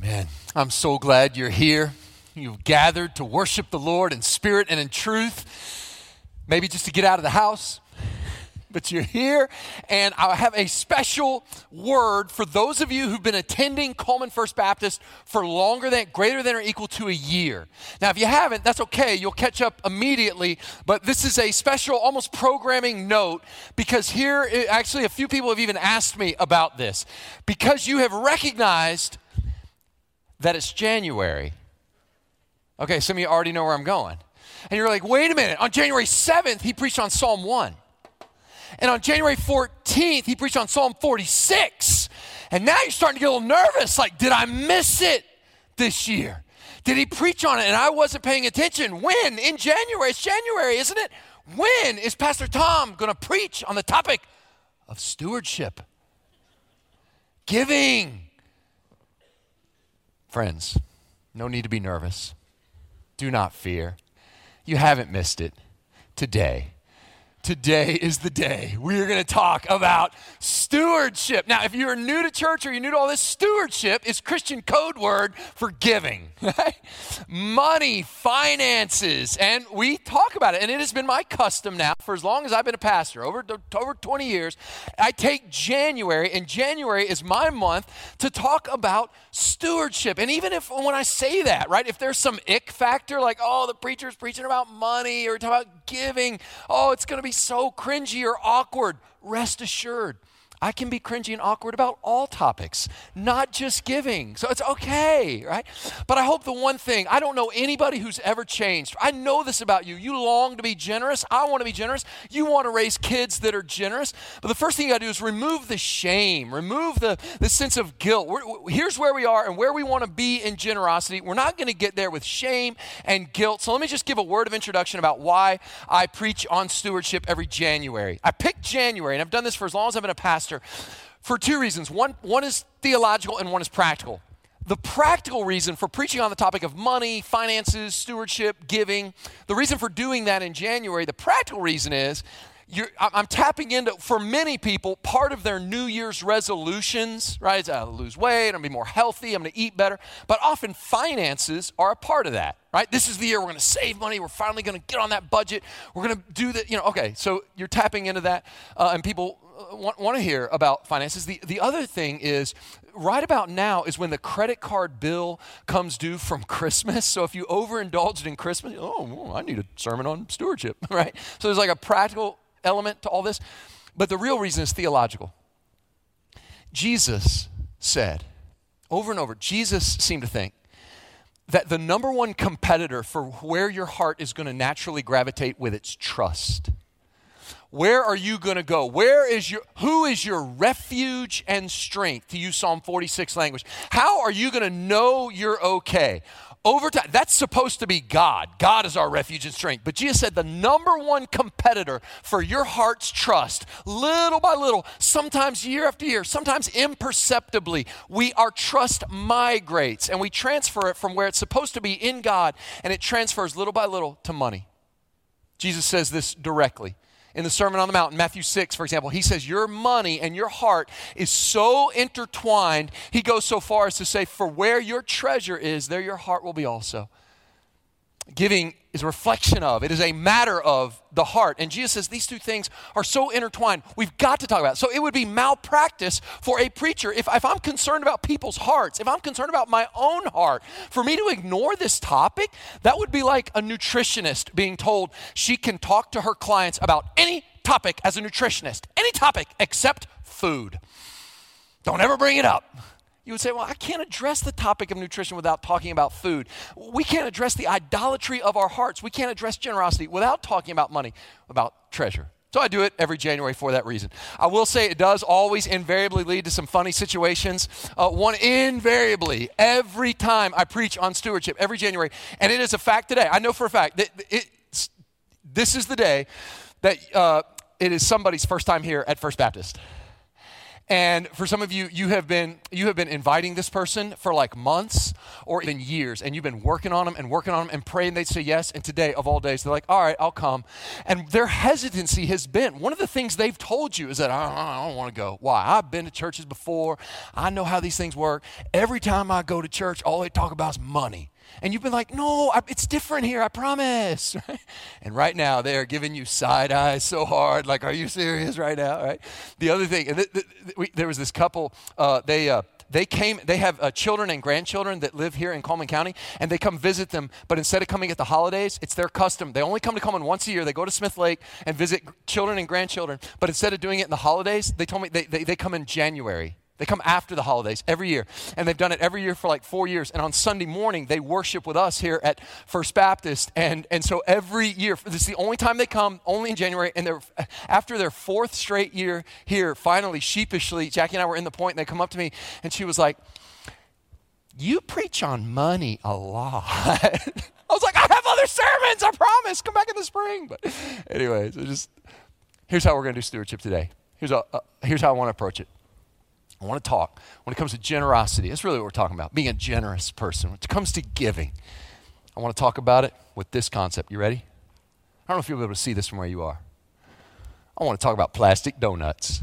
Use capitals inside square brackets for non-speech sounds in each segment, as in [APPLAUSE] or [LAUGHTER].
Amen. I'm so glad you're here. You've gathered to worship the Lord in spirit and in truth. Maybe just to get out of the house, but you're here. And I have a special word for those of you who've been attending Cullman First Baptist for longer than, greater than or equal to a year. Now, if you haven't, that's okay. You'll catch up immediately. But this is a special, almost programming note because here, actually, a few people have even asked me about this. Because you have recognized that it's January. Okay, some of you already know where I'm going. And you're like, wait a minute. On January 7th, he preached on Psalm 1. And on January 14th, he preached on Psalm 46. And now you're starting to get a little nervous. Like, did I miss it this year? Did he preach on it and I wasn't paying attention? When? In January. It's January, isn't it? When is Pastor Tom going to preach on the topic of stewardship? Giving. Friends, no need to be nervous. Do not fear. You haven't missed it. Today, today is the day we are going to talk about stewardship. Now, if you're new to church or you're new to all this, stewardship is Christian code word for giving, [LAUGHS] right? Money, finances, and we talk about it. And it has been my custom now for as long as I've been a pastor, over, over 20 years. I take January, and January is my month to talk about stewardship. And even if when I say that, right, if there's some ick factor, like, oh, the preacher's preaching about money or talking about giving, oh, it's going to be so cringy or awkward, rest assured I can be cringy and awkward about all topics, not just giving. So it's okay, right? But I hope the one thing I don't know anybody who's ever changed. I know this about you. You long to be generous. I want to be generous. You want to raise kids that are generous. But the first thing you got to do is remove the shame, remove the, the sense of guilt. We're, here's where we are and where we want to be in generosity. We're not going to get there with shame and guilt. So let me just give a word of introduction about why I preach on stewardship every January. I picked January, and I've done this for as long as I've been a pastor pastor for two reasons. One, one is theological and one is practical. The practical reason for preaching on the topic of money, finances, stewardship, giving, the reason for doing that in January, the practical reason is I'm tapping into, for many people, part of their New Year's resolutions, right? Is, uh, lose weight, I'm gonna be more healthy, I'm gonna eat better. But often finances are a part of that, right? This is the year we're gonna save money, we're finally gonna get on that budget, we're gonna do that, you know, okay, so you're tapping into that, uh, and people want, want to hear about finances. The, the other thing is, right about now is when the credit card bill comes due from [LAUGHS] Christmas. So if you overindulged in Christmas, oh, I need a sermon on stewardship, [LAUGHS] right? So there's like a practical element to all this. But the real reason is theological. Jesus said over and over, Jesus seemed to think that the number one competitor for where your heart is going to naturally gravitate with its trust. Where are you going to go? Where is your who is your refuge and strength to use Psalm 46 language? How are you going to know you're okay? Over time, that's supposed to be God. God is our refuge and strength. But Jesus said the number one competitor for your heart's trust, little by little, sometimes year after year, sometimes imperceptibly, we our trust migrates and we transfer it from where it's supposed to be in God and it transfers little by little to money. Jesus says this directly in the Sermon on the Mount, in Matthew 6, for example, he says, Your money and your heart is so intertwined. He goes so far as to say, For where your treasure is, there your heart will be also. Giving is a reflection of, it is a matter of the heart. And Jesus says these two things are so intertwined, we've got to talk about it. So it would be malpractice for a preacher if, if I'm concerned about people's hearts, if I'm concerned about my own heart, for me to ignore this topic, that would be like a nutritionist being told she can talk to her clients about any topic as a nutritionist, any topic except food. Don't ever bring it up you would say, well, I can't address the topic of nutrition without talking about food. We can't address the idolatry of our hearts. We can't address generosity without talking about money, about treasure. So I do it every January for that reason. I will say it does always invariably lead to some funny situations. Uh, one invariably, every time I preach on stewardship, every January, and it is a fact today. I know for a fact that it, this is the day that uh, it is somebody's first time here at First Baptist And for some of you, you have been you have been inviting this person for like months or even years, and you've been working on them and working on them and praying they'd say yes. And today, of all days, they're like, "All right, I'll come." And their hesitancy has been one of the things they've told you is that I don't, don't want to go. Why? I've been to churches before. I know how these things work. Every time I go to church, all they talk about is money. And you've been like, no, it's different here, I promise. [LAUGHS] and right now, they are giving you side eyes so hard. Like, are you serious right now? Right? The other thing, th- th- we, there was this couple, uh, they, uh, they came, they have uh, children and grandchildren that live here in Cullman County, and they come visit them. But instead of coming at the holidays, it's their custom. They only come to Cullman once a year. They go to Smith Lake and visit children and grandchildren. But instead of doing it in the holidays, they told me they, they, they come in January. They come after the holidays every year. And they've done it every year for like four years. And on Sunday morning, they worship with us here at First Baptist. And, and so every year, this is the only time they come, only in January. And they're, after their fourth straight year here, finally, sheepishly, Jackie and I were in the point, and they come up to me, and she was like, You preach on money a lot. [LAUGHS] I was like, I have other sermons, I promise. Come back in the spring. But, anyways, just here's how we're going to do stewardship today. Here's, a, uh, here's how I want to approach it. I want to talk when it comes to generosity. That's really what we're talking about, being a generous person. When it comes to giving, I want to talk about it with this concept. You ready? I don't know if you'll be able to see this from where you are. I want to talk about plastic donuts.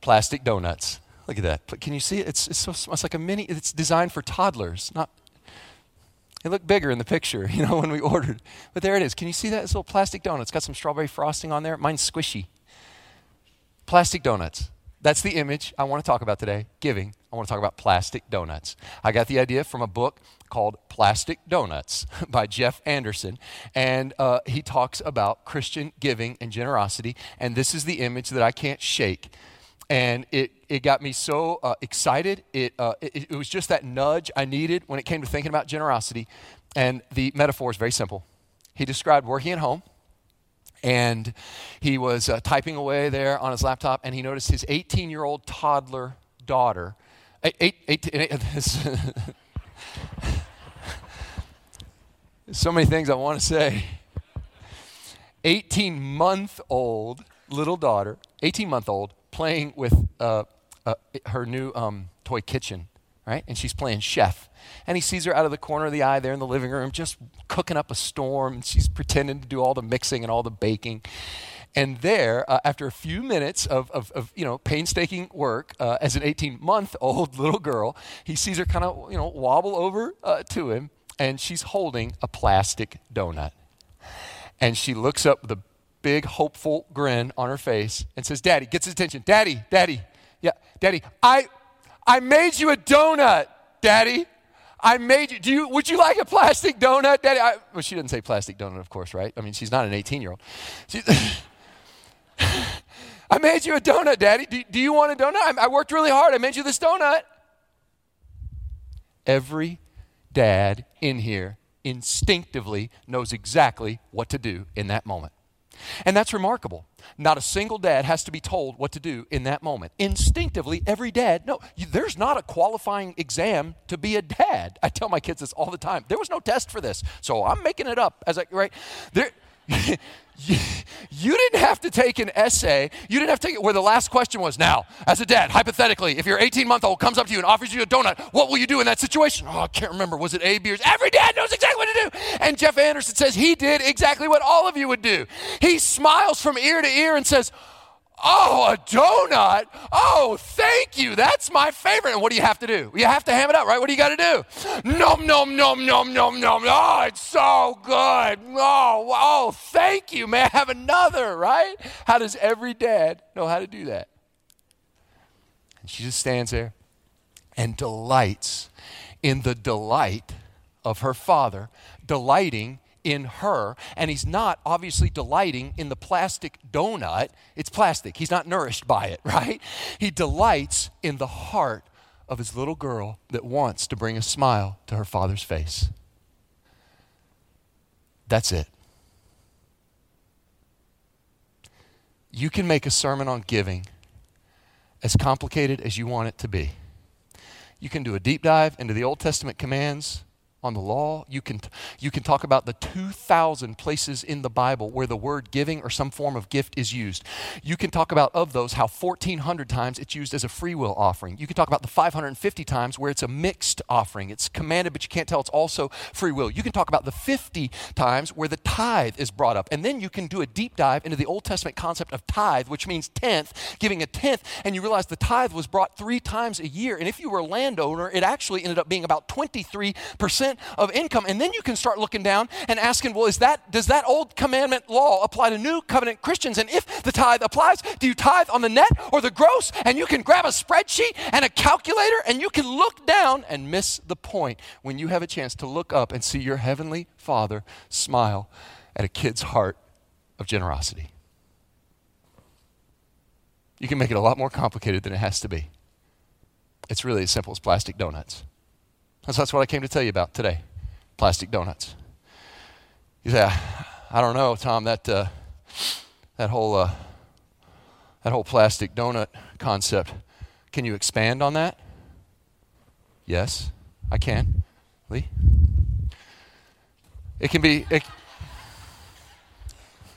Plastic donuts. Look at that. Can you see it? It's, it's, so, it's like a mini, it's designed for toddlers. Not, it looked bigger in the picture, [LAUGHS] you know, when we ordered. But there it is. Can you see that? It's a little plastic donut. It's got some strawberry frosting on there. Mine's squishy. Plastic donuts. That's the image I want to talk about today giving. I want to talk about plastic donuts. I got the idea from a book called Plastic Donuts [LAUGHS] by Jeff Anderson. And uh, he talks about Christian giving and generosity. And this is the image that I can't shake. And it, it got me so uh, excited. It, uh, it, it was just that nudge I needed when it came to thinking about generosity. And the metaphor is very simple. He described working at home and he was uh, typing away there on his laptop, and he noticed his 18 year old toddler daughter. Eight, eight, 18, eight, so many things I want to say. 18 month old little daughter, 18 month old, playing with uh, uh, her new um, toy kitchen, right? And she's playing chef and he sees her out of the corner of the eye there in the living room, just cooking up a storm. And she's pretending to do all the mixing and all the baking. And there, uh, after a few minutes of, of, of, you know, painstaking work uh, as an 18-month-old [LAUGHS] little girl, he sees her kind of, you know, wobble over uh, to him, and she's holding a plastic donut. And she looks up with a big, hopeful grin on her face and says, Daddy, gets his attention. Daddy, Daddy, yeah, Daddy, I, I made you a donut, Daddy. I made you. Do you? Would you like a plastic donut, Daddy? I, well, she didn't say plastic donut, of course, right? I mean, she's not an 18-year-old. [LAUGHS] I made you a donut, Daddy. Do, do you want a donut? I, I worked really hard. I made you this donut. Every dad in here instinctively knows exactly what to do in that moment. And that's remarkable. Not a single dad has to be told what to do in that moment. Instinctively, every dad, no, you, there's not a qualifying exam to be a dad. I tell my kids this all the time. There was no test for this, so I'm making it up as I, right? There, [LAUGHS] you, didn't have to take an essay. You didn't have to take it where the last question was now, as a dad, hypothetically, if your 18 month old comes up to you and offers you a donut, what will you do in that situation? Oh, I can't remember. Was it A, B, or Every dad knows exactly what to do. And Jeff Anderson says he did exactly what all of you would do. He smiles from ear to ear and says, Oh, a donut? Oh, thank you. That's my favorite. And what do you have to do? You have to ham it up, right? What do you got to do? Nom, nom, nom, nom, nom, nom. Oh, it's so good. Oh, oh, thank you. May I [LAUGHS] have another, right? How does every dad know how to do that? And she just stands there and delights in the delight of her father, delighting in her, and he's not obviously delighting in the plastic donut. It's plastic. He's not nourished by it, [LAUGHS] right? He delights in the heart of his little girl that wants to bring a smile to her father's face. That's it. You can make a sermon on giving as complicated as you want it to be. You can do a deep dive into the Old Testament commands on the law. You can, you can talk about the 2,000 places in the Bible where the word giving or some form of gift is used. You can talk about, of those, how 1,400 times it's used as a free will offering. You can talk about the 550 times where it's a mixed offering. It's commanded, but you can't tell it's also free will. You can talk about the 50 times where the tithe is brought up. And then you can do a deep dive into the Old Testament concept of tithe, which means tenth, giving a tenth, and you realize the tithe was brought three times a year. And if you were a landowner, it actually ended up being about 23% of income. And then you can start looking down and asking, well, is that, does that old commandment law apply to new covenant Christians? And if the tithe applies, do you tithe on the net or the gross? And you can grab a spreadsheet and a calculator and you can look down and miss the point when you have a chance to look up and see your heavenly Father smile at a kid's heart of generosity. You can make it a lot more complicated than it has to be. It's really as simple as plastic donuts. That's, that's what I came to tell you about today plastic donuts. You say, I don't know, Tom, that, uh, that, whole, uh, that whole plastic donut concept, can you expand on that? Yes, I can. Lee? It can be, it,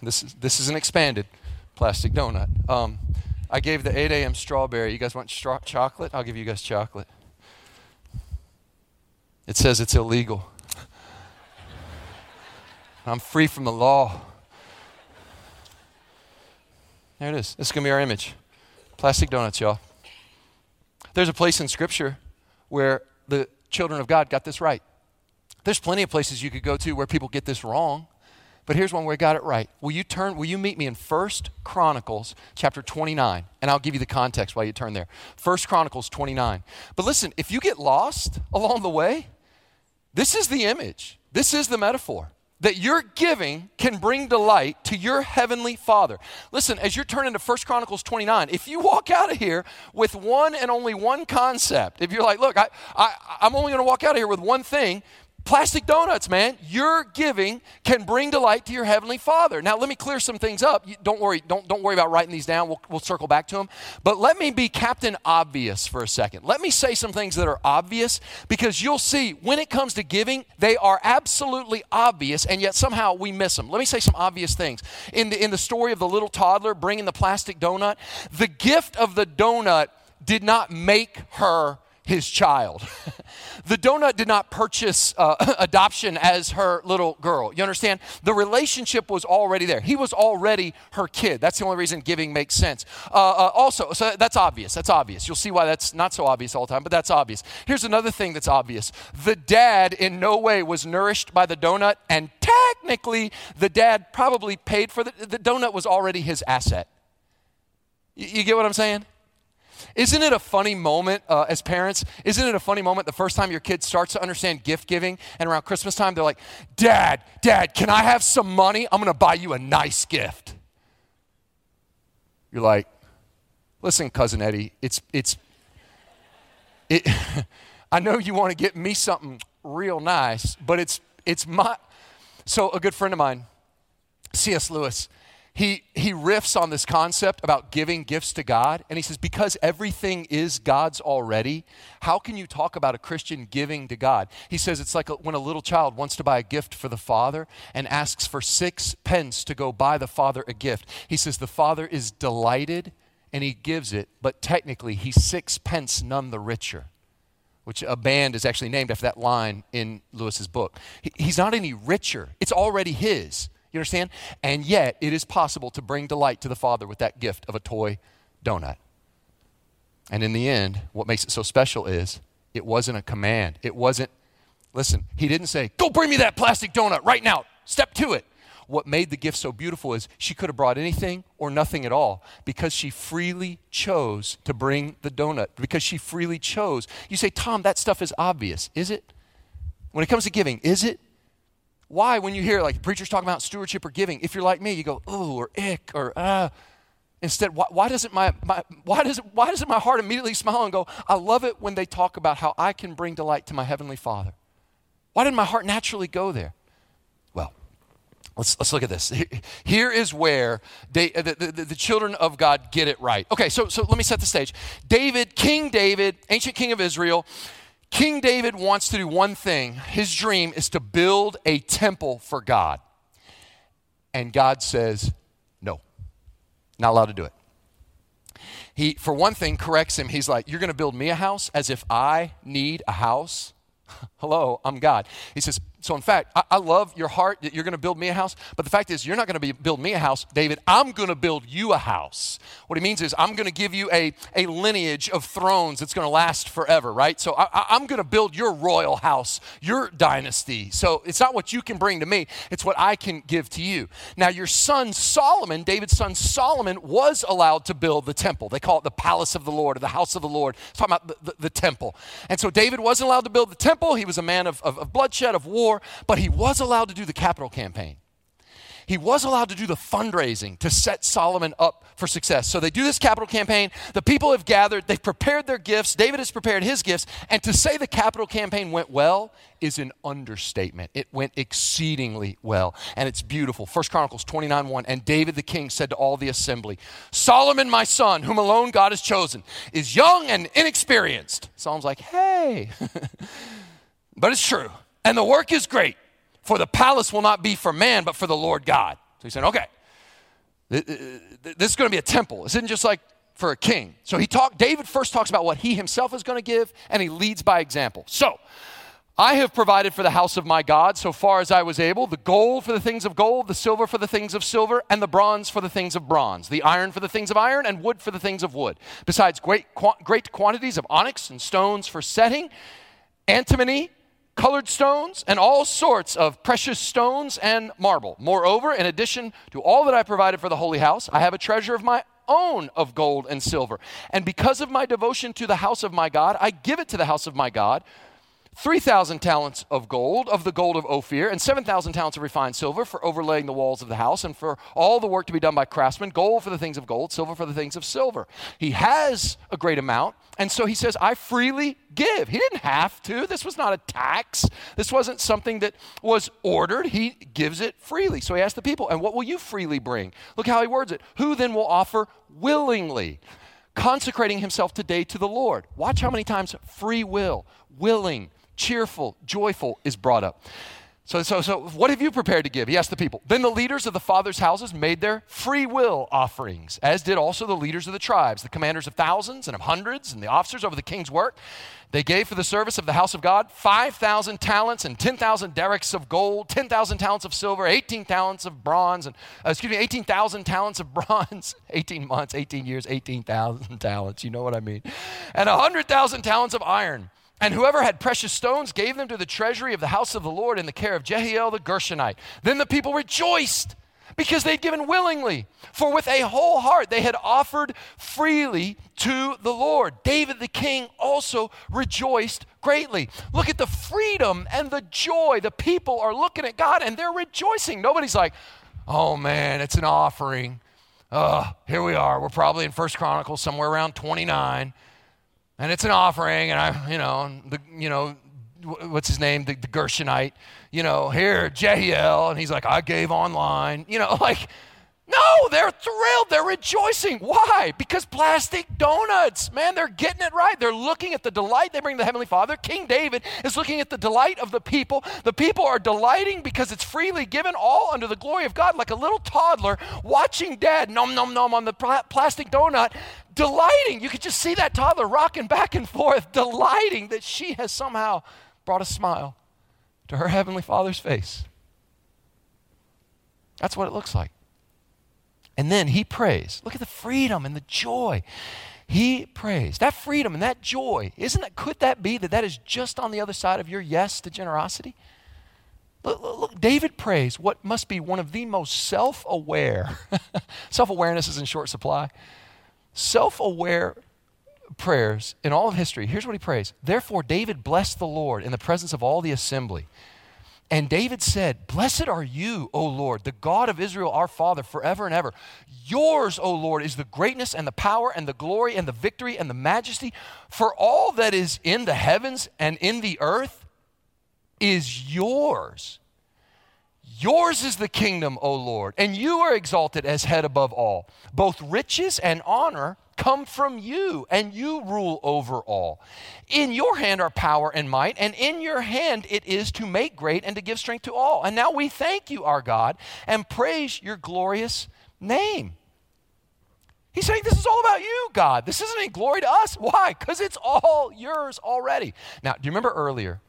this, is, this is an expanded plastic donut. Um, I gave the 8 a.m. strawberry. You guys want stra- chocolate? I'll give you guys chocolate. It says it's illegal. I'm free from the law. There it is. This is going to be our image. Plastic donuts, y'all. There's a place in Scripture where the children of God got this right. There's plenty of places you could go to where people get this wrong. But here's one where I got it right. Will you turn, will you meet me in First Chronicles chapter 29? And I'll give you the context while you turn there. First Chronicles 29. But listen, if you get lost along the way, this is the image, this is the metaphor that your giving can bring delight to your heavenly father. Listen as you're turning to First chronicles 29 if you walk out of here with one and only one concept if you're like look I, I, i'm only going to walk out of here with one thing Plastic donuts, man. Your giving can bring delight to your heavenly Father. Now, let me clear some things up. don't worry. Don't, don't worry about writing these down. We'll, we'll circle back to them. But let me be Captain Obvious for a second. Let me say some things that are obvious because you'll see when it comes to giving, they are absolutely obvious, and yet somehow we miss them. Let me say some obvious things. In the, in the story of the little toddler bringing the plastic donut, the gift of the donut did not make her his child. [LAUGHS] the donut did not purchase uh, [LAUGHS] adoption as her little girl. You understand? The relationship was already there. He was already her kid. That's the only reason giving makes sense. Uh, uh, also, so that's obvious. That's obvious. You'll see why that's not so obvious all the time, but that's obvious. Here's another thing that's obvious the dad in no way was nourished by the donut, and technically, the dad probably paid for the, the donut was already his asset. You, you get what I'm saying? Isn't it a funny moment uh, as parents? Isn't it a funny moment the first time your kid starts to understand gift giving and around Christmas time they're like, Dad, Dad, can I have some money? I'm going to buy you a nice gift. You're like, listen, cousin Eddie, it's, it's, it, [LAUGHS] I know you want to get me something real nice, but it's, it's my, so a good friend of mine, C.S. Lewis, he, he riffs on this concept about giving gifts to God. And he says, because everything is God's already, how can you talk about a Christian giving to God? He says, it's like a, when a little child wants to buy a gift for the father and asks for six pence to go buy the father a gift. He says, the father is delighted and he gives it, but technically he's six pence none the richer which a band is actually named after that line in Lewis's book. he's not any richer. It's already his. You understand? And yet, it is possible to bring delight to the Father with that gift of a toy donut. And in the end, what makes it so special is it wasn't a command. It wasn't, listen, he didn't say, go bring me that plastic donut right now. Step to it. What made the gift so beautiful is she could have brought anything or nothing at all because she freely chose to bring the donut, because she freely chose. You say, Tom, that stuff is obvious. Is it? When it comes to giving, is it? Why, when you hear like preachers talking about stewardship or giving, if you're like me, you go, ooh, or ick, or uh, Instead, why, why, doesn't my, my, why, does why doesn't my heart immediately smile and go, I love it when they talk about how I can bring delight to my Heavenly Father? Why didn't my heart naturally go there? Well, let's, let's look at this. Here is where they, the, the, the children of God get it right. Okay, so, so let me set the stage. David, King David, ancient king of Israel, King David wants to do one thing. His dream is to build a temple for God. And God says, no, not allowed to do it. He, for one thing, corrects him. He's like, You're going to build me a house as if I need a house? [LAUGHS] Hello, I'm God. He says, so, in fact, I, I love your heart that you're going to build me a house, but the fact is, you're not going to build me a house, David. I'm going to build you a house. What he means is, I'm going to give you a, a lineage of thrones that's going to last forever, right? So, I, I'm going to build your royal house, your dynasty. So, it's not what you can bring to me, it's what I can give to you. Now, your son Solomon, David's son Solomon, was allowed to build the temple. They call it the palace of the Lord or the house of the Lord. It's talking about the, the, the temple. And so, David wasn't allowed to build the temple. He was a man of, of, of bloodshed, of war but he was allowed to do the capital campaign. He was allowed to do the fundraising to set Solomon up for success. So they do this capital campaign. The people have gathered, they've prepared their gifts. David has prepared his gifts. And to say the capital campaign went well is an understatement. It went exceedingly well. And it's beautiful. First Chronicles 29 1. And David the king said to all the assembly, Solomon, my son, whom alone God has chosen, is young and inexperienced. Solomon's like, hey. [LAUGHS] but it's true. And the work is great, for the palace will not be for man, but for the Lord God. So he said, okay, this is going to be a temple. This isn't just like for a king. So he talked, David first talks about what he himself is going to give, and he leads by example. So, I have provided for the house of my God so far as I was able the gold for the things of gold, the silver for the things of silver, and the bronze for the things of bronze, the iron for the things of iron, and wood for the things of wood. Besides great, great quantities of onyx and stones for setting, antimony, colored stones, and all sorts of precious stones and marble. Moreover, in addition to all that I provided for the holy house, I have a treasure of my own of gold and silver. And because of my devotion to the house of my God, I give it to the house of my God 3,000 talents of gold, of the gold of Ophir, and 7,000 talents of refined silver for overlaying the walls of the house, and for all the work to be done by craftsmen, gold for the things of gold, silver for the things of silver. He has a great amount, and so he says, I freely give. He didn't have to. This was not a tax, this wasn't something that was ordered. He gives it freely. So he asked the people, And what will you freely bring? Look how he words it. Who then will offer willingly? Consecrating himself today to the Lord. Watch how many times free will, willing, cheerful, joyful is brought up. So, so, so, what have you prepared to give? He asked the people. Then the leaders of the fathers' houses made their free will offerings, as did also the leaders of the tribes, the commanders of thousands and of hundreds, and the officers over the king's work. They gave for the service of the house of God 5,000 talents and 10,000 darics of gold, 10,000 talents of silver, 18 talents of bronze, and uh, excuse me, 18,000 talents of [LAUGHS] bronze, 18 months, 18 years, 18,000 talents. You know what I mean? And 100,000 talents of iron. And whoever had precious stones gave them to the treasury of the house of the Lord in the care of Jehiel the Gershonite. Then the people rejoiced because they'd given willingly. For with a whole heart they had offered freely to the Lord. David the king also rejoiced greatly. Look at the freedom and the joy. The people are looking at God and they're rejoicing. Nobody's like, oh man, it's an offering. Uh, here we are. We're probably in First Chronicles somewhere around 29 and it's an offering, and I, you know, the, you know, what's his name, the, the Gershonite, you know, here, Jehiel, and he's like, I gave online, you know, [LAUGHS] like, no, they're thrilled. They're rejoicing. Why? Because plastic donuts, man, they're getting it right. They're looking at the delight they bring the Heavenly Father. King David is looking at the delight of the people. The people are delighting because it's freely given, all under the glory of God, like a little toddler watching dad nom nom nom on the plastic donut, delighting. You could just see that toddler rocking back and forth, delighting that she has somehow brought a smile to her Heavenly Father's face. That's what it looks like. And then he prays. Look at the freedom and the joy. He prays. That freedom and that joy, isn't that, could that be that that is just on the other side of your yes to generosity? Look, look David prays what must be one of the most self aware, [LAUGHS] self awareness is in short supply, self aware prayers in all of history. Here's what he prays Therefore, David blessed the Lord in the presence of all the assembly. And David said, Blessed are you, O Lord, the God of Israel, our Father, forever and ever. Yours, O Lord, is the greatness and the power and the glory and the victory and the majesty. For all that is in the heavens and in the earth is yours. Yours is the kingdom, O Lord, and you are exalted as head above all. Both riches and honor come from you, and you rule over all. In your hand are power and might, and in your hand it is to make great and to give strength to all. And now we thank you, our God, and praise your glorious name. He's saying, This is all about you, God. This isn't any glory to us. Why? Because it's all yours already. Now, do you remember earlier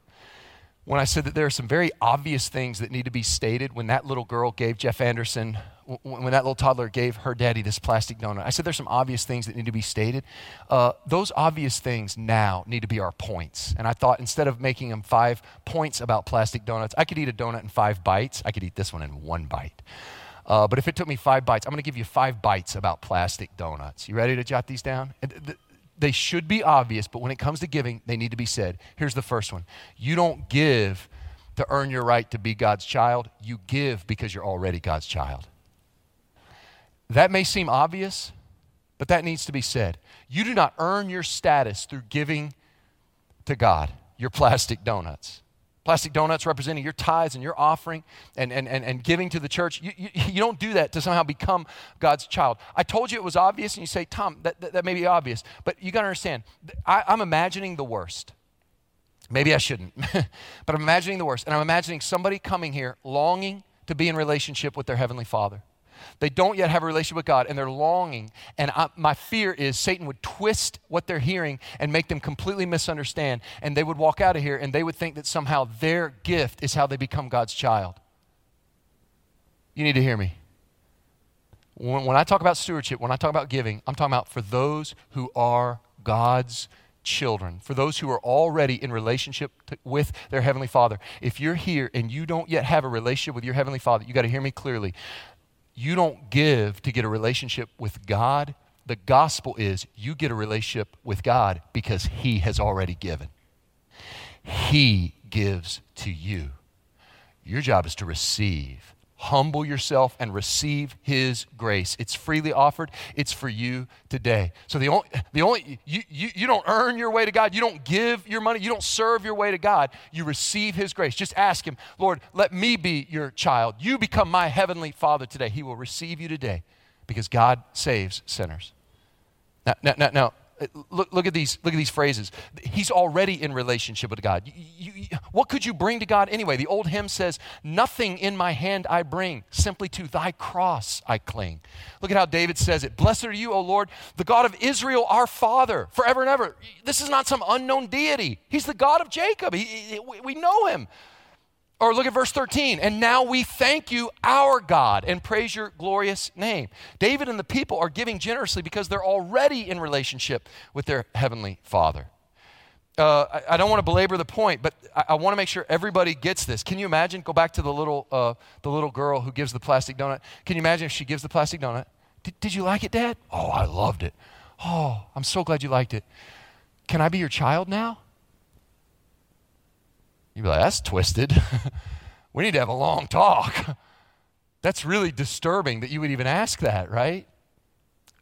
when I said that there are some very obvious things that need to be stated when that little girl gave Jeff Anderson, when that little toddler gave her daddy this plastic donut? I said there's some obvious things that need to be stated. Uh, those obvious things now need to be our points. And I thought instead of making them five points about plastic donuts, I could eat a donut in five bites. I could eat this one in one bite. Uh, but if it took me five bites, I'm going to give you five bites about plastic donuts. You ready to jot these down? They should be obvious, but when it comes to giving, they need to be said. Here's the first one You don't give to earn your right to be God's child, you give because you're already God's child. That may seem obvious, but that needs to be said. You do not earn your status through giving to God your plastic donuts plastic donuts representing your tithes and your offering and, and, and, and giving to the church. You, you, [LAUGHS] you, don't do that to somehow become God's child. I told you it was obvious, and you say, Tom, that, that, that may be obvious. But you got to understand, I, I'm imagining the worst. Maybe I shouldn't, [LAUGHS] but I'm imagining the worst. And I'm imagining somebody coming here longing to be in relationship with their Heavenly Father. They don't yet have a relationship with God and they're longing. And I, my fear is Satan would twist what they're hearing and make them completely misunderstand. And they would walk out of here and they would think that somehow their gift is how they become God's child. You need to hear me. When, when I talk about stewardship, when I talk about giving, I'm talking about for those who are God's children, for those who are already in relationship to, with their Heavenly Father. If you're here and you don't yet have a relationship with your Heavenly Father, you got to hear me clearly. You don't give to get a relationship with God. The gospel is you get a relationship with God because He has already given. He gives to you. Your job is to receive humble yourself and receive his grace. It's freely offered. It's for you today. So the only, the only you, you, you don't earn your way to god. You don't give your money. You don't serve your way to god. You receive his grace. Just ask him lord let me be your child. You become my heavenly father today. He will receive you today because god saves sinners. Now, now, now, now Look, look, at these, look at these phrases. He's already in relationship with God. You, you, what could you bring to God anyway? The old hymn says, Nothing in my hand I bring, simply to thy cross I cling. Look at how David says it Blessed are you, O Lord, the God of Israel, our Father, forever and ever. This is not some unknown deity. He's the God of Jacob. He, he, we know him. Or look at verse 13. And now we thank you, our God, and praise your glorious name. David and the people are giving generously because they're already in relationship with their heavenly Father. Uh, I, I, don't want to belabor the point, but I, I want to make sure everybody gets this. Can you imagine? Go back to the little, uh, the little girl who gives the plastic donut. Can you imagine if she gives the plastic donut? Did, did you like it, Dad? Oh, I loved it. Oh, I'm so glad you liked it. Can I be your child now? You'd be like, that's twisted. [LAUGHS] we need to have a long talk. That's really disturbing that you would even ask that, right?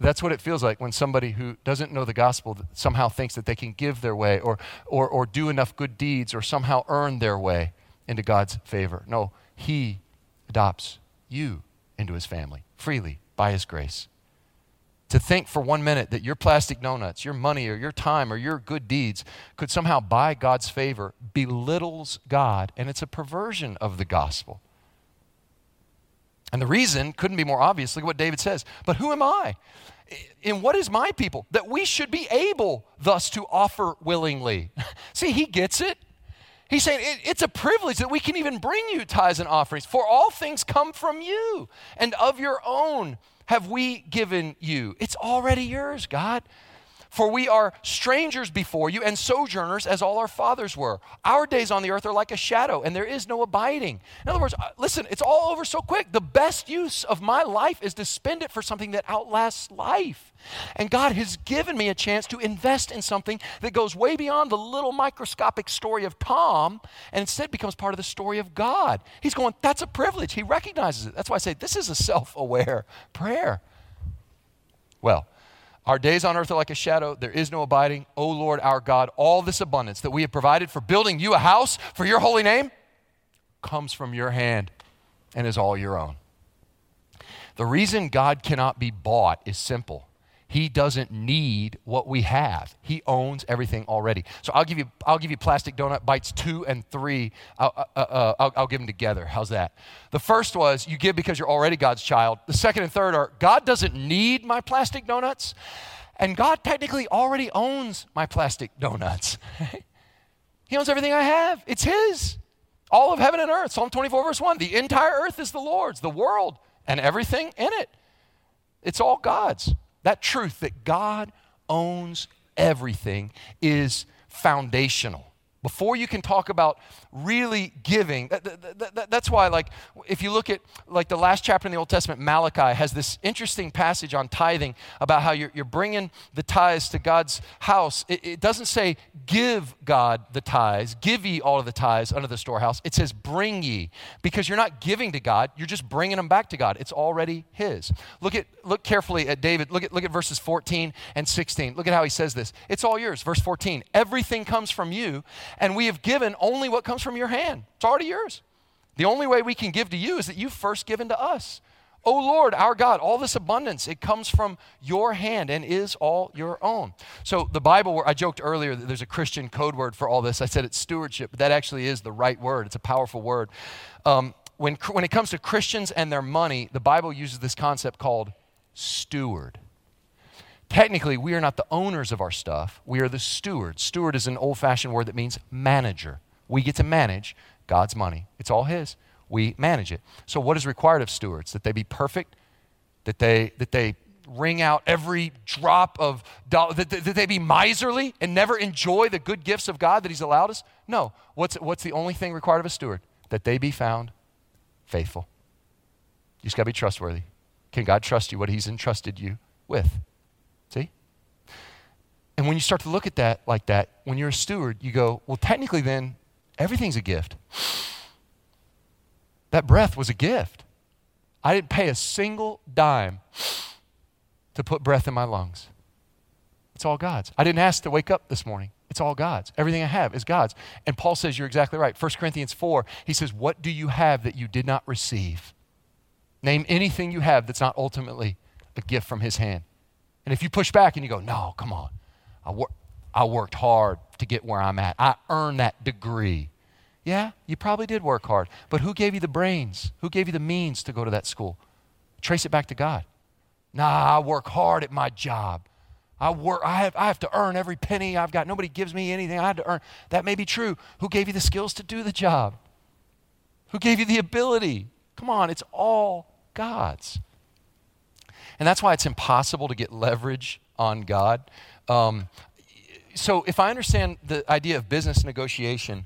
That's what it feels like when somebody who doesn't know the gospel somehow thinks that they can give their way or, or, or do enough good deeds or somehow earn their way into God's favor. No, He adopts you into His family freely by His grace to think for one minute that your plastic donuts, your money, or your time, or your good deeds could somehow buy God's favor belittles God, and it's a perversion of the gospel. And the reason couldn't be more obvious. Look at what David says. But who am I? And what is my people? That we should be able thus to offer willingly. [LAUGHS] See, he gets it. He's saying it, it's a privilege that we can even bring you tithes and offerings, for all things come from you and of your own have we given you? It's already yours, God. For we are strangers before you and sojourners as all our fathers were. Our days on the earth are like a shadow, and there is no abiding. In other words, uh, listen, it's all over so quick. The best use of my life is to spend it for something that outlasts life. And God has given me a chance to invest in something that goes way beyond the little microscopic story of Tom and instead becomes part of the story of God. He's going, that's a privilege. He recognizes it. That's why I say this is a self aware prayer. Well, our days on earth are like a shadow. There is no abiding. O Lord our God, all this abundance that we have provided for building you a house for your holy name comes from your hand and is all your own. The reason God cannot be bought is simple He doesn't need what we have. He owns everything already. So I'll give you, I'll give you plastic donut bites two and three. I'll, uh, uh, uh, I'll, I'll give them together. How's that? The first was you give because you're already God's child. The second and third are God doesn't need my plastic donuts, and God technically already owns my plastic donuts. [LAUGHS] he owns everything I have. It's His. All of heaven and earth. Psalm 24, verse 1. The entire earth is the Lord's, the world, and everything in it. It's all God's. That truth that God owns everything is foundational. Before you can talk about really giving, that, that, that, that's why, like, if you look at like the last chapter in the Old Testament, Malachi has this interesting passage on tithing about how you're, you're bringing the tithes to God's house. It, it doesn't say give God the tithes, give ye all of the tithes under the storehouse. It says bring ye, because you're not giving to God, you're just bringing them back to God. It's already His. Look at look carefully at David. Look at look at verses 14 and 16. Look at how he says this. It's all yours. Verse 14. Everything comes from you and we have given only what comes from your hand. It's already yours. The only way we can give to you is that you've first given to us. Oh Lord, our God, all this abundance, it comes from your hand and is all your own. So the Bible, I joked earlier that there's a Christian code word for all this. I said it's stewardship, but that actually is the right word. It's a powerful word. Um, when, when it comes to Christians and their money, the Bible uses this concept called steward. Technically, we are not the owners of our stuff, we are the stewards. Steward is an old fashioned word that means manager. We get to manage God's money, it's all His. We manage it. So, what is required of stewards? That they be perfect, that they, that they wring out every drop of dollar, that, that, they be miserly and never enjoy the good gifts of God that He's allowed us? No. What's, what's the only thing required of a steward? That they be found faithful. You just got to be trustworthy. Can God trust you what He's entrusted you with? And when you start to look at that like that, when you're a steward, you go, well, technically, then everything's a gift. That breath was a gift. I didn't pay a single dime to put breath in my lungs. It's all God's. I didn't ask to wake up this morning. It's all God's. Everything I have is God's. And Paul says, You're exactly right. 1 Corinthians 4, he says, What do you have that you did not receive? Name anything you have that's not ultimately a gift from his hand. And if you push back and you go, no, come on, I, wor- I worked hard to get where I'm at, I earned that degree. Yeah, you probably did work hard, but who gave you the brains? Who gave you the means to go to that school? Trace it back to God. Nah, I work hard at my job. I work I have I have to earn every penny I've got. Nobody gives me anything. I had to earn. That may be true. Who gave you the skills to do the job? Who gave you the ability? Come on, it's all God's. And that's why it's impossible to get leverage on God. Um, so, if I understand the idea of business negotiation,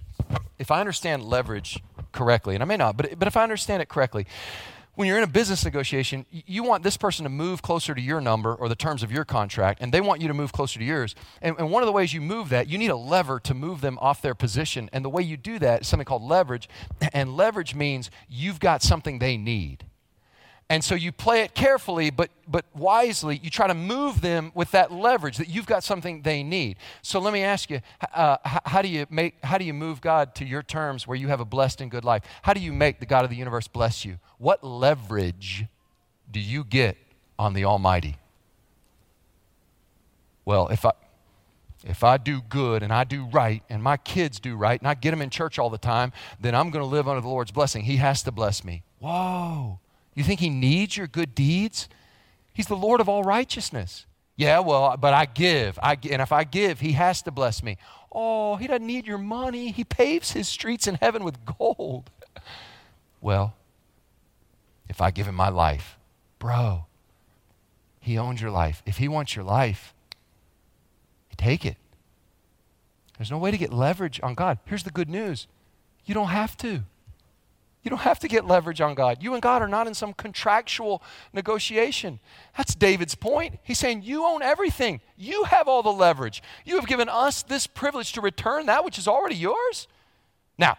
if I understand leverage correctly, and I may not, but, but if I understand it correctly, when you're in a business negotiation, you want this person to move closer to your number or the terms of your contract, and they want you to move closer to yours. And, and, one of the ways you move that, you need a lever to move them off their position. And the way you do that is something called leverage. And leverage means you've got something they need. And so you play it carefully, but, but wisely. You try to move them with that leverage that you've got something they need. So let me ask you uh, how, do you make, how do you move God to your terms where you have a blessed and good life? How do you make the God of the universe bless you? What leverage do you get on the Almighty? Well, if I, if I do good and I do right and my kids do right and I get them in church all the time, then I'm going to live under the Lord's blessing. He has to bless me. Whoa. You think he needs your good deeds? He's the Lord of all righteousness. Yeah, well, but I give. I, and if I give, he has to bless me. Oh, he doesn't need your money. He paves his streets in heaven with gold. [LAUGHS] Well, if I give him my life, bro, he owns your life. If he wants your life, take it. There's no way to get leverage on God. Here's the good news you don't have to. You don't have to get leverage on God. You and God are not in some contractual negotiation. That's David's point. He's saying, You own everything. You have all the leverage. You have given us this privilege to return that which is already yours. Now,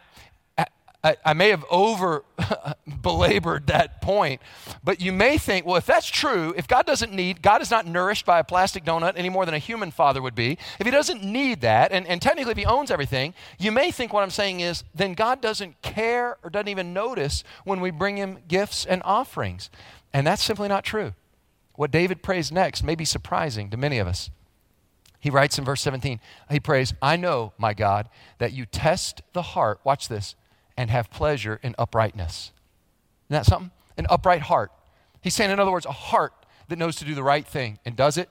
I, I, may have over [LAUGHS] belabored that point, but you may think, well, if that's true, if God doesn't need, God is not nourished by a plastic donut any more than a human father would be, if he doesn't need that, and, and technically if he owns everything, you may think what I'm saying is, then God doesn't care or doesn't even notice when we bring him gifts and offerings. And that's simply not true. what David prays next may be surprising to many of us. He writes in verse 17, he prays, I know, my God, that you test the heart, watch this, and have pleasure in uprightness. Isn't that something? An upright heart. He's saying, in other words, a heart that knows to do the right thing and does it,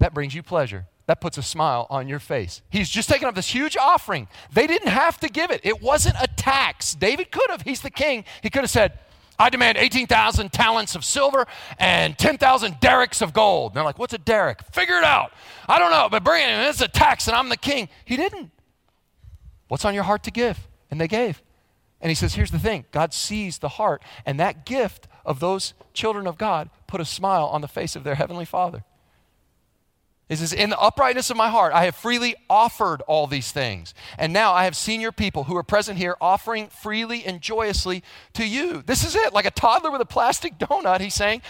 that brings you pleasure. That puts a smile on your face. He's just taken up this huge offering. They didn't have to give it, it wasn't a tax. David could have. He's the king. He could have said, I demand 18,000 talents of silver and 10,000 darics of gold. And they're like, What's a daric? Figure it out. I don't know, but bring it in. It's a tax and I'm the king. He didn't. What's on your heart to give? And they gave. And he says, Here's the thing God sees the heart, and that gift of those children of God put a smile on the face of their heavenly Father. He says, In the uprightness of my heart, I have freely offered all these things. And now I have senior people who are present here offering freely and joyously to you. This is it. Like a toddler with a plastic donut, he's saying,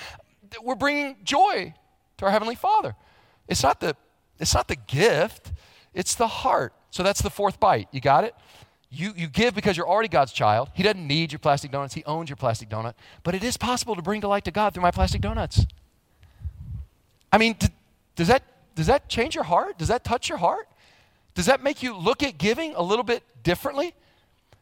We're bringing joy to our Heavenly Father. It's not the, it's not the gift, it's the heart. So that's the fourth bite. You got it? You, you give because you're already God's child. He doesn't need your plastic donuts, He owns your plastic donut. But it is possible to bring delight to God through my plastic donuts. I mean, does, that, does that change your heart? Does that touch your heart? Does that make you look at giving a little bit differently?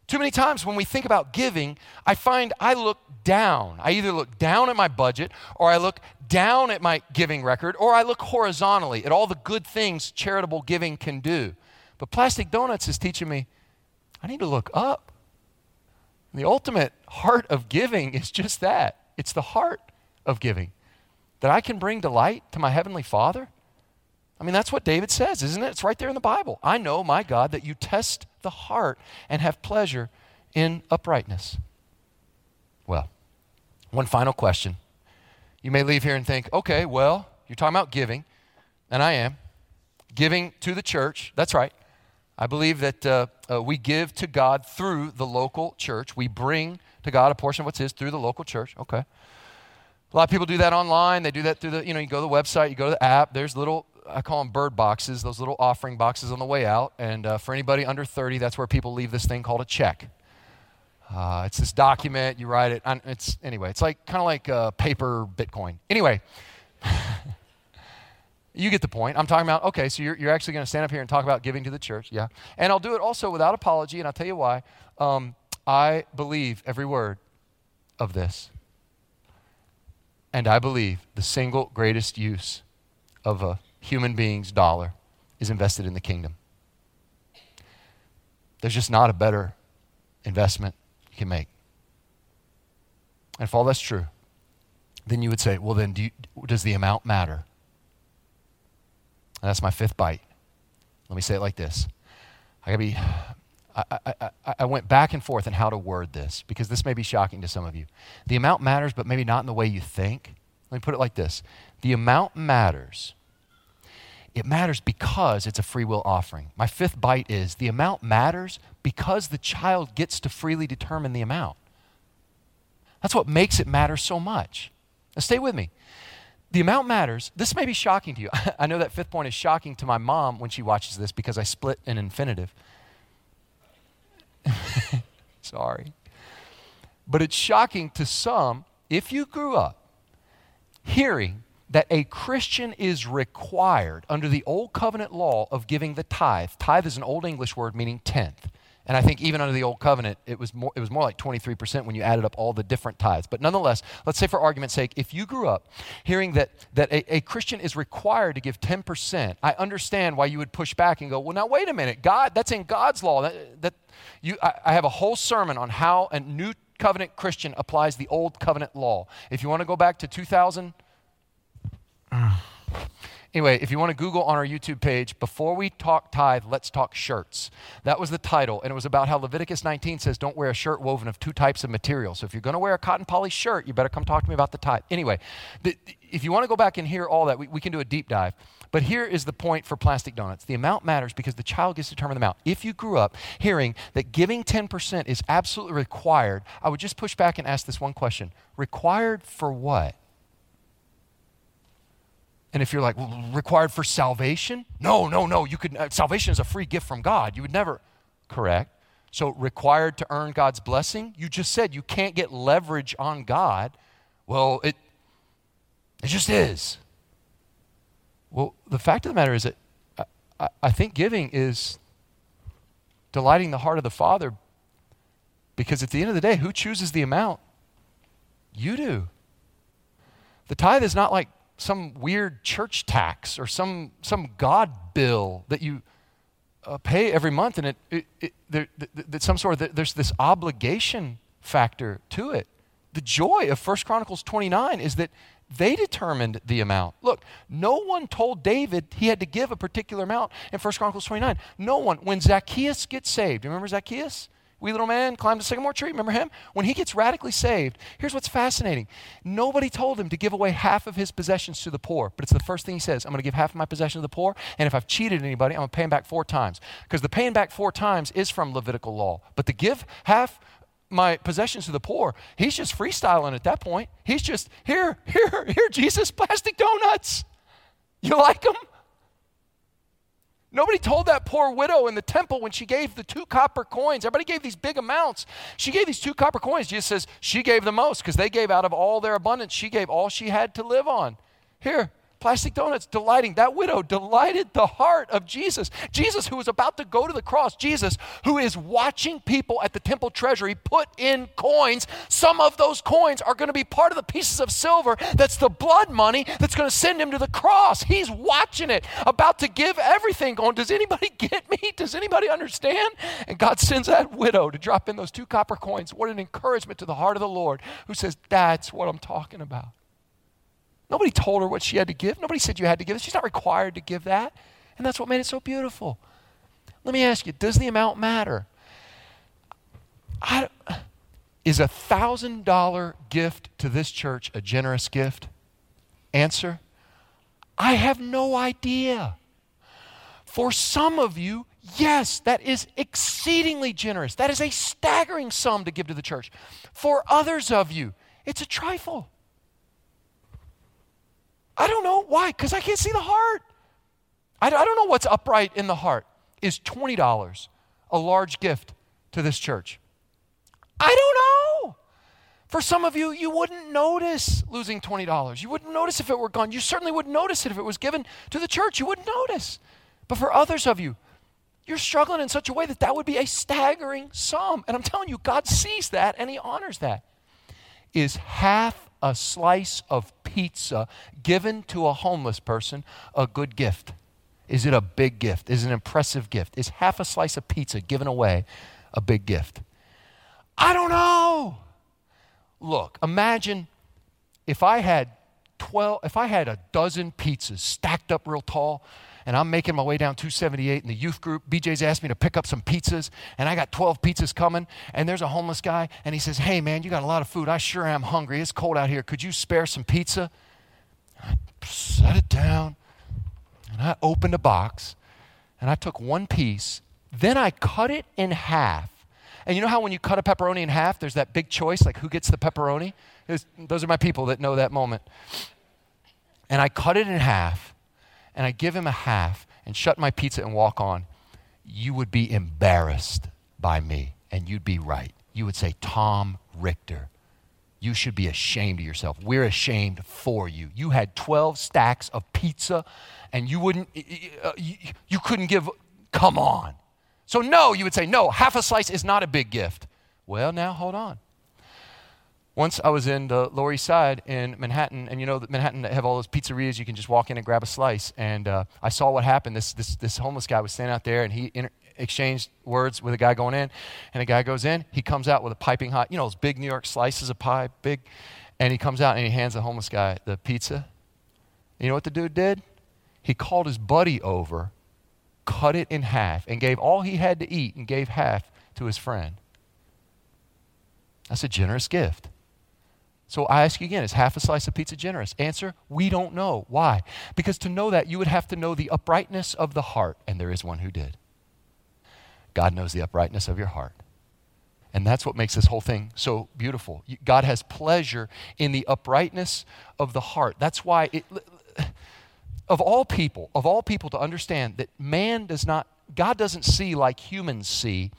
Too many times when we think about giving, I find I look down. I either look down at my budget, or I look down at my giving record, or I look horizontally at all the good things charitable giving can do. But Plastic Donuts is teaching me I need to look up. And the ultimate heart of giving is just that it's the heart of giving. That I can bring delight to my Heavenly Father. I mean, that's what David says, isn't it? It's right there in the Bible. I know, my God, that you test the heart and have pleasure in uprightness. Well, one final question. You may leave here and think, okay, well, you're talking about giving, and I am. Giving to the church, that's right. I believe that uh, uh, we give to God through the local church. We bring to God a portion of what's His through the local church. Okay. A lot of people do that online. They do that through the, you know, you go to the website, you go to the app. There's little, I call them bird boxes, those little offering boxes on the way out. And uh, for anybody under 30, that's where people leave this thing called a check. Uh, it's this document, you write it. It's, anyway, it's like kind of like uh, paper Bitcoin. Anyway. [LAUGHS] You get the point. I'm talking about, okay, so you're, you're actually going to stand up here and talk about giving to the church. Yeah. And I'll do it also without apology, and I'll tell you why. Um, I believe every word of this. And I believe the single greatest use of a human being's dollar is invested in the kingdom. There's just not a better investment you can make. And if all that's true, then you would say, well, then do you, does the amount matter? And that's my fifth bite. Let me say it like this. I gotta be I, I, I, went back and forth on how to word this because this may be shocking to some of you. The amount matters, but maybe not in the way you think. Let me put it like this The amount matters. It matters because it's a free will offering. My fifth bite is the amount matters because the child gets to freely determine the amount. That's what makes it matter so much. Now, stay with me. The amount matters. This may be shocking to you. [LAUGHS] I know that fifth point is shocking to my mom when she watches this because I split an infinitive. [LAUGHS] Sorry. But it's shocking to some if you grew up hearing that a Christian is required under the old covenant law of giving the tithe. Tithe is an old English word meaning tenth. And I think even under the old covenant, it was more, it was more like 23% when you added up all the different tithes. But nonetheless, let's say for argument's sake, if you grew up hearing that, that a, a Christian is required to give 10%, I understand why you would push back and go, well, now wait a minute. God, that's in God's law. That, that you, I, I have a whole sermon on how a new covenant Christian applies the old covenant law. If you want to go back to 2000, Anyway, if you want to Google on our YouTube page, Before We Talk Tithe, Let's Talk Shirts. That was the title, and it was about how Leviticus 19 says don't wear a shirt woven of two types of material. So if you're going to wear a cotton poly shirt, you better come talk to me about the tithe. Anyway, the, if you want to go back and hear all that, we, we can do a deep dive. But here is the point for plastic donuts the amount matters because the child gets to determine the amount. If you grew up hearing that giving 10% is absolutely required, I would just push back and ask this one question Required for what? And if you're like, well, required for salvation? No, no, no. You could, uh, salvation is a free gift from God. You would never, correct. So, required to earn God's blessing? You just said you can't get leverage on God. Well, it, It just is. Well, the fact of the matter is that I, I, I think giving is delighting the heart of the Father because at the end of the day, who chooses the amount? You do. The tithe is not like some weird church tax or some, some God bill that you uh, pay every month, and it, it, it there, some sort of there's this obligation factor to it. The joy of First Chronicles 29 is that they determined the amount. Look, no one told David he had to give a particular amount in First Chronicles 29. No one. When Zacchaeus gets saved, remember Zacchaeus? Wee little man climbed a sycamore tree. Remember him? When he gets radically saved, here's what's fascinating. Nobody told him to give away half of his possessions to the poor, but it's the first thing he says I'm going to give half of my possessions to the poor, and if I've cheated anybody, I'm going to pay him back four times. Because the paying back four times is from Levitical law. But to give half my possessions to the poor, he's just freestyling at that point. He's just, here, here, here, Jesus, plastic donuts. You like them? Nobody told that poor widow in the temple when she gave the two copper coins. Everybody gave these big amounts. She gave these two copper coins. Jesus says she gave the most because they gave out of all their abundance. She gave all she had to live on. Here, Plastic donuts delighting. That widow delighted the heart of Jesus. Jesus, who was about to go to the cross. Jesus, who is watching people at the temple treasury put in coins. Some of those coins are going to be part of the pieces of silver that's the blood money that's going to send him to the cross. He's watching it, about to give everything, going, Does anybody [LAUGHS] get me? Does anybody understand? And God sends that widow to drop in those two copper coins. What an encouragement to the heart of the Lord who says, That's what I'm talking about. Nobody told her what she had to give. Nobody said you had to give it. She's not required to give that. And that's what made it so beautiful. Let me ask you does the amount matter? I, is a $1,000 gift to this church a generous gift? Answer I have no idea. For some of you, yes, that is exceedingly generous. That is a staggering sum to give to the church. For others of you, it's a trifle. I don't know. Why? Because I can't see the heart. I, I don't know what's upright in the heart. Is $20 a large gift to this church? I don't know. For some of you, you wouldn't notice losing $20. You wouldn't notice if it were gone. You certainly wouldn't notice it if it was given to the church. You wouldn't notice. But for others of you, you're struggling in such a way that that would be a staggering sum. And I'm telling you, God sees that and He honors that. Is half a slice of pizza given to a homeless person a good gift? Is it a big gift? Is it an impressive gift? Is half a slice of pizza given away a big gift? I don't know. Look, imagine if I had 12, if I had a dozen pizzas stacked up real tall and I'm making my way down 278 in the youth group. BJ's asked me to pick up some pizzas, and I got 12 pizzas coming. And there's a homeless guy, and he says, Hey, man, you got a lot of food. I sure am hungry. It's cold out here. Could you spare some pizza? I set it down, and I opened a box, and I took one piece. Then I cut it in half. And you know how when you cut a pepperoni in half, there's that big choice, like who gets the pepperoni? those are my people that know that moment. And I cut it in half, and I give him a half and shut my pizza and walk on, you would be embarrassed by me and you'd be right. You would say, Tom Richter, you should be ashamed of yourself. We're ashamed for you. You had 12 stacks of pizza and you wouldn't, uh, you, you couldn't give, come on. So, no, you would say, no, half a slice is not a big gift. Well, now hold on. Once I was in the Lower East Side in Manhattan, and you know, Manhattan have all those pizzerias you can just walk in and grab a slice. And uh, I saw what happened. This, this, this homeless guy was standing out there, and he inter- exchanged words with a guy going in. And the guy goes in, he comes out with a piping hot, you know, those big New York slices of pie, big. And he comes out and he hands the homeless guy the pizza. You know what the dude did? He called his buddy over, cut it in half, and gave all he had to eat and gave half to his friend. That's a generous gift. So I ask you again, is half a slice of pizza generous? Answer, we don't know. Why? Because to know that, you would have to know the uprightness of the heart, and there is one who did. God knows the uprightness of your heart. And that's what makes this whole thing so beautiful. God has pleasure in the uprightness of the heart. That's why, it, of all people, of all people to understand that man does not, God doesn't see like humans see.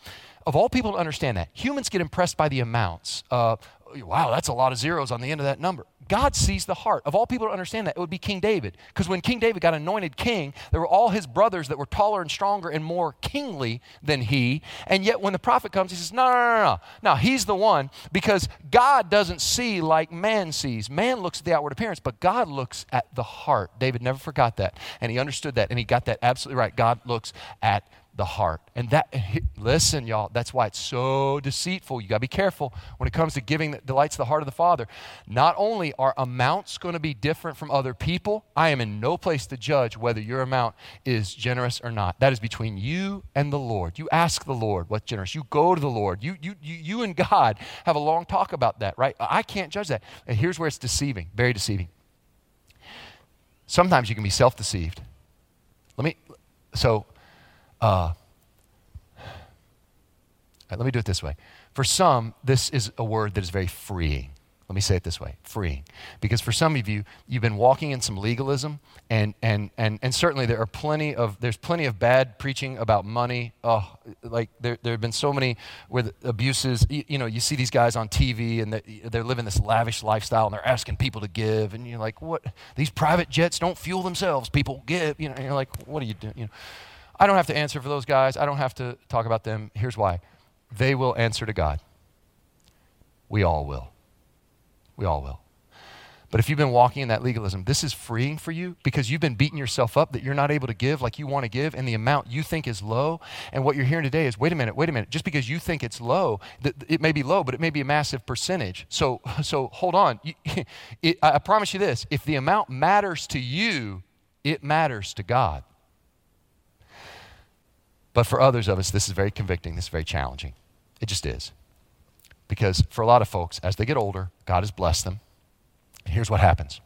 Of all people to understand that, humans get impressed by the amounts. Uh, wow, that's a lot of zeros on the end of that number. God sees the heart. Of all people to understand that, it would be King David. Because when King David got anointed king, there were all his brothers that were taller and stronger and more kingly than he. And yet when the prophet comes, he says, No, no, no, no. Now, he's the one because God doesn't see like man sees. Man looks at the outward appearance, but God looks at the heart. David never forgot that. And he understood that. And he got that absolutely right. God looks at the heart. And that, listen, y'all, that's why it's so deceitful. You got to be careful when it comes to giving that delights the heart of the Father. Not only are amounts going to be different from other people, I am in no place to judge whether your amount is generous or not. That is between you and the Lord. You ask the Lord what's generous. You go to the Lord. You, you, you, you and God have a long talk about that, right? I can't judge that. And here's where it's deceiving, very deceiving. Sometimes you can be self deceived. Let me, so uh, let me do it this way. For some, this is a word that is very freeing. Let me say it this way freeing. Because for some of you, you've been walking in some legalism, and, and, and, and certainly there are plenty of, there's plenty of bad preaching about money. Oh, like there, there have been so many with abuses. You, you know, you see these guys on TV and they're, they're living this lavish lifestyle and they're asking people to give. And you're like, what? These private jets don't fuel themselves. People give. You know, and you're like, what are you doing? You know. I don't have to answer for those guys. I don't have to talk about them. Here's why they will answer to God. We all will. We all will. But if you've been walking in that legalism, this is freeing for you because you've been beating yourself up that you're not able to give like you want to give and the amount you think is low. And what you're hearing today is wait a minute, wait a minute. Just because you think it's low, it may be low, but it may be a massive percentage. So, [LAUGHS] so hold on. [LAUGHS] I promise you this if the amount matters to you, it matters to God. But for others of us, this is very convicting. This is very challenging. It just is. Because for a lot of folks, as they get older, God has blessed them. Here's what happens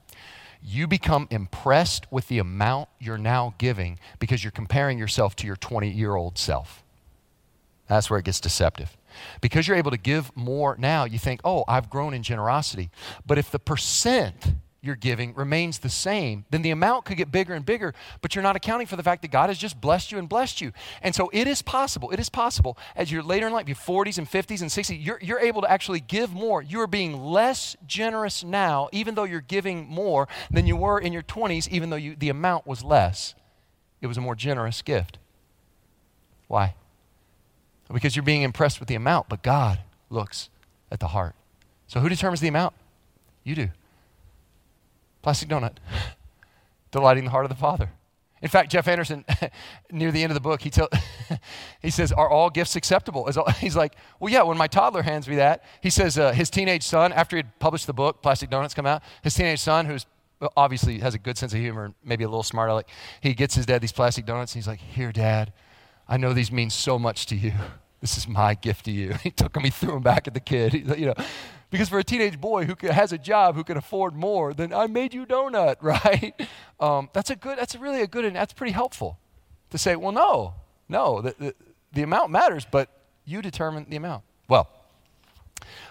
you become impressed with the amount you're now giving because you're comparing yourself to your 20 year old self. That's where it gets deceptive. Because you're able to give more now, you think, oh, I've grown in generosity. But if the percent you're giving remains the same, then the amount could get bigger and bigger, but you're not accounting for the fact that God has just blessed you and blessed you. And so it is possible, it is possible as you're later in life, your 40s and 50s and 60s, you're, you're able to actually give more. You are being less generous now, even though you're giving more than you were in your 20s, even though you, the amount was less. It was a more generous gift. Why? Because you're being impressed with the amount, but God looks at the heart. So who determines the amount? You do. Plastic donut. Delighting the heart of the Father. In fact, Jeff Anderson, [LAUGHS] near the end of the book, he, tell, [LAUGHS] he says, Are all gifts acceptable? [LAUGHS] He's like, Well, yeah, when my toddler hands me that, he says, uh, His teenage son, after he'd published the book, Plastic Donuts come out, his teenage son, who's obviously has a good sense of humor, and maybe a little smart aleck, he gets his dad these plastic donuts, and he's like, Here, dad, I know these mean so much to you. This is my gift to you. He took them, he threw them back at the kid. He, you know, because for a teenage boy who has a job who can afford more, then I made you donut, [LAUGHS] right? Um, that's a good, that's really a good, and that's pretty helpful to say, well, no, no, the, the, the amount matters, but you determine the amount. Well,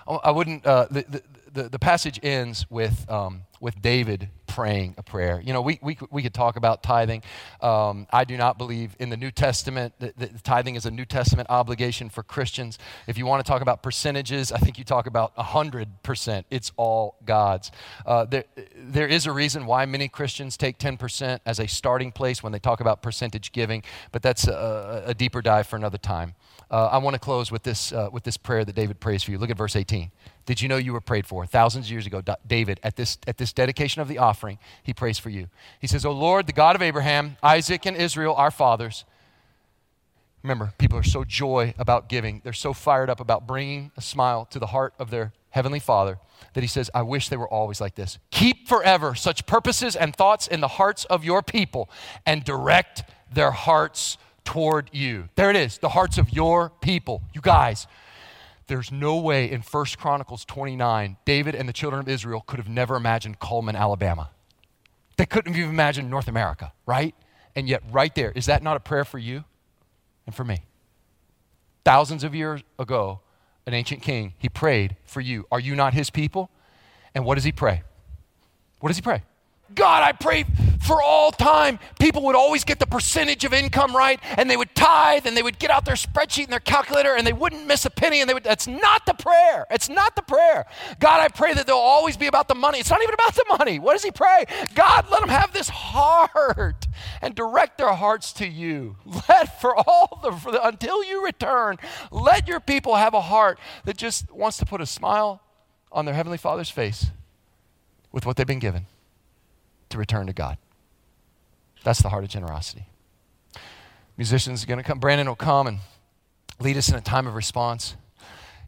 I wouldn't, uh, the, the, the, passage ends with, um, with David praying a prayer. You know, we, we, we could talk about tithing. Um, I do not believe in the New Testament that, that tithing is a New Testament obligation for Christians. If you want to talk about percentages, I think you talk about 100%. It's all God's. Uh, there, there is a reason why many Christians take 10% as a starting place when they talk about percentage giving, but that's a, a deeper dive for another time. Uh, I want to close with this, uh, with this prayer that David prays for you. Look at verse 18. Did you know you were prayed for? Thousands of years ago, David, at this, at this dedication of the offering, he prays for you. He says, O Lord, the God of Abraham, Isaac, and Israel, our fathers. Remember, people are so joy about giving. They're so fired up about bringing a smile to the heart of their heavenly Father that he says, I wish they were always like this. Keep forever such purposes and thoughts in the hearts of your people and direct their hearts toward you. There it is, the hearts of your people. You guys, there's no way in 1 Chronicles 29, David and the children of Israel could have never imagined Cullman, Alabama. They couldn't have even imagined North America, right? And yet, right there, is that not a prayer for you and for me? Thousands of years ago, an ancient king, he prayed for you. Are you not his people? And what does he pray? What does he pray? God, I pray for all time, people would always get the percentage of income right, and they would tithe, and they would get out their spreadsheet and their calculator, and they wouldn't miss a penny. And they would. That's not the prayer. It's not the prayer. God, I pray that they'll always be about the money. It's not even about the money. What does he pray? God, let them have this heart and direct their hearts to you. [LAUGHS] Let for all the, for the until you return, let your people have a heart that just wants to put a smile on their heavenly Father's face with what they've been given to return to God. That's the heart of generosity. Musicians are going to come. Brandon will come and lead us in a time of response.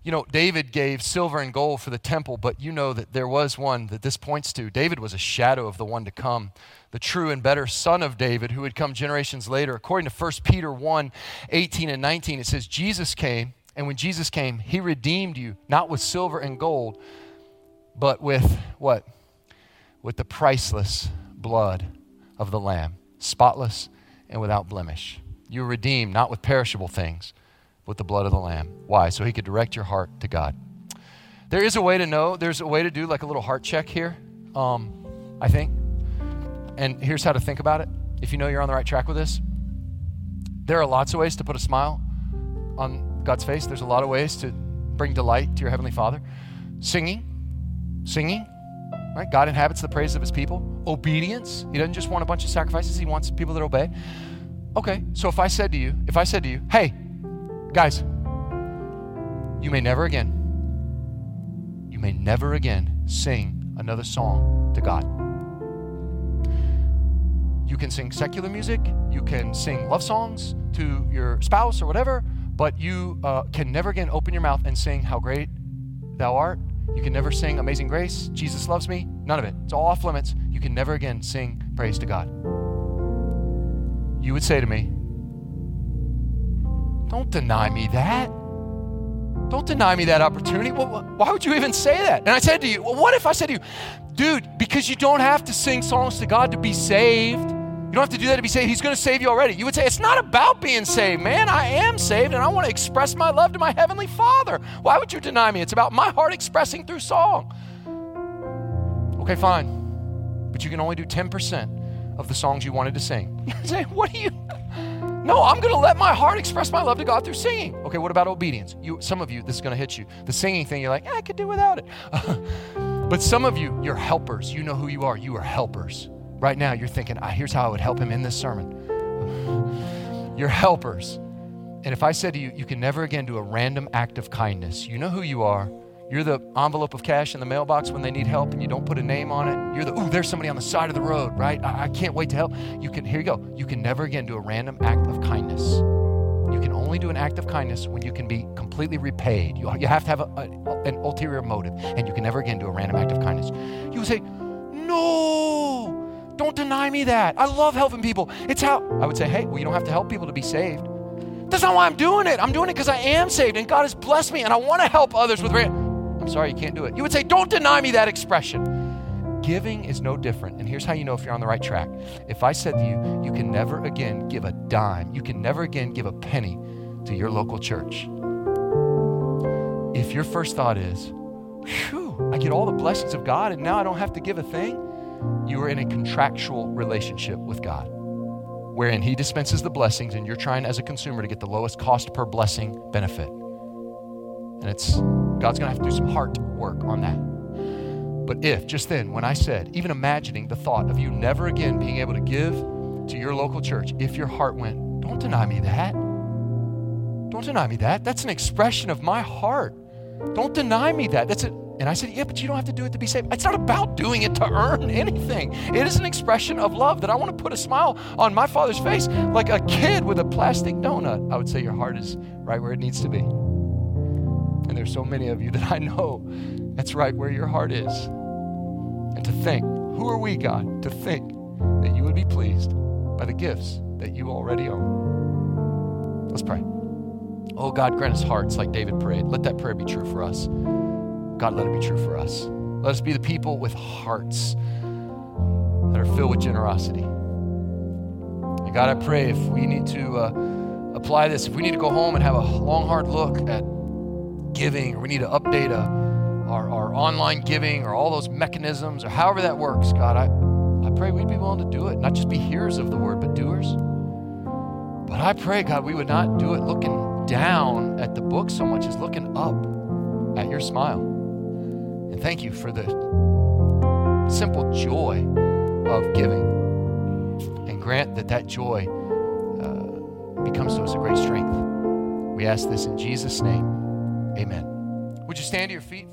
You know, David gave silver and gold for the temple, but you know that there was one that this points to. David was a shadow of the one to come, the true and better son of David who would come generations later. According to 1 Peter 1 18 and 19, it says, Jesus came, and when Jesus came, he redeemed you, not with silver and gold, but with what? With the priceless blood of the Lamb, spotless and without blemish. You were redeemed not with perishable things, but with the blood of the Lamb. Why? So he could direct your heart to God. There is a way to know, there's a way to do like a little heart check here, um, I think. And here's how to think about it if you know you're on the right track with this. There are lots of ways to put a smile on God's face. There's a lot of ways to bring delight to your Heavenly Father. Singing, singing, Right? God inhabits the praise of his people. Obedience. He doesn't just want a bunch of sacrifices, he wants people that obey. Okay, so if I said to you, if I said to you, hey, guys, you may never again, you may never again sing another song to God. You can sing secular music, you can sing love songs to your spouse or whatever, but you uh, can never again open your mouth and sing how great thou art you can never sing Amazing Grace, Jesus Loves Me, none of it. It's all off limits. You can never again sing praise to God. You would say to me, Don't deny me that. Don't deny me that opportunity. Why would you even say that? And I said to you, Well, what if I said to you, Dude, because you don't have to sing songs to God to be saved don't have to do that to be saved. He's going to save you already. You would say, It's not about being saved, man. I am saved and I want to express my love to my Heavenly Father. Why would you deny me? It's about my heart expressing through song. Okay, fine. But you can only do 10% of the songs you wanted to sing. [LAUGHS] You say, What do you. [LAUGHS] No, I'm going to let my heart express my love to God through singing. Okay, what about obedience? You, some of you, this is going to hit you. The singing thing, you're like, yeah, I could do without it. [LAUGHS] but some of you, you're helpers. You know who you are. You are helpers. Right now, you're thinking, ah, here's how I would help him in this sermon. You're helpers. And if I said to you, you can never again do a random act of kindness, you know who you are. You're the envelope of cash in the mailbox when they need help and you don't put a name on it. You're the, ooh, there's somebody on the side of the road, right? I, I can't wait to help. You can, here you go. You can never again do a random act of kindness. You can only do an act of kindness when you can be completely repaid. You, you have to have a, a, an ulterior motive, and you can never again do a random act of kindness. You would say, No, don't deny me that. I love helping people. It's how I would say, hey, well, you don't have to help people to be saved. That's not why I'm doing it. I'm doing it because I am saved and God has blessed me and I want to help others with. I'm sorry, you can't do it. You would say, don't deny me that expression. Giving is no different. And here's how you know if you're on the right track. If I said to you, you can never again give a dime, you can never again give a penny to your local church. If your first thought is, whew, I get all the blessings of God and now I don't have to give a thing you are in a contractual relationship with God wherein He dispenses the blessings and you're trying as a consumer to get the lowest cost per blessing benefit. And it's God's to have to do some heart work on that. But if, just then, when I said, even imagining the thought of you never again being able to give to your local church, if your heart went, don't deny me that. Don't deny me that. That's an expression of my heart. Don't deny me that. That's a and I said, Yeah, but you don't have to do it to be saved. It's not about doing it to earn anything. It is an expression of love that I want to put a smile on my father's face like a kid with a plastic donut. I would say your heart is right where it needs to be. And there's so many of you that I know that's right where your heart is. And to think, who are we, God, to think that you would be pleased by the gifts that you already own? Let's pray. Oh, God, grant us hearts like David prayed. Let that prayer be true for us. God, let it be true for us. Let us be the people with hearts that are filled with generosity. And God, I pray if we need to uh, apply this, if we need to go home and have a long, hard look at giving, or we need to update a, uh, our, our online giving, or all those mechanisms, or however that works, God, I, I pray we'd be willing to do it, not just be hearers of the word, but doers. But I pray, God, we would not do it looking down at the book so much as looking up at your smile. And thank you for the simple joy of giving. And grant that that joy uh, becomes to us a great strength. We ask this in Jesus' name. Amen. Would you stand to your feet?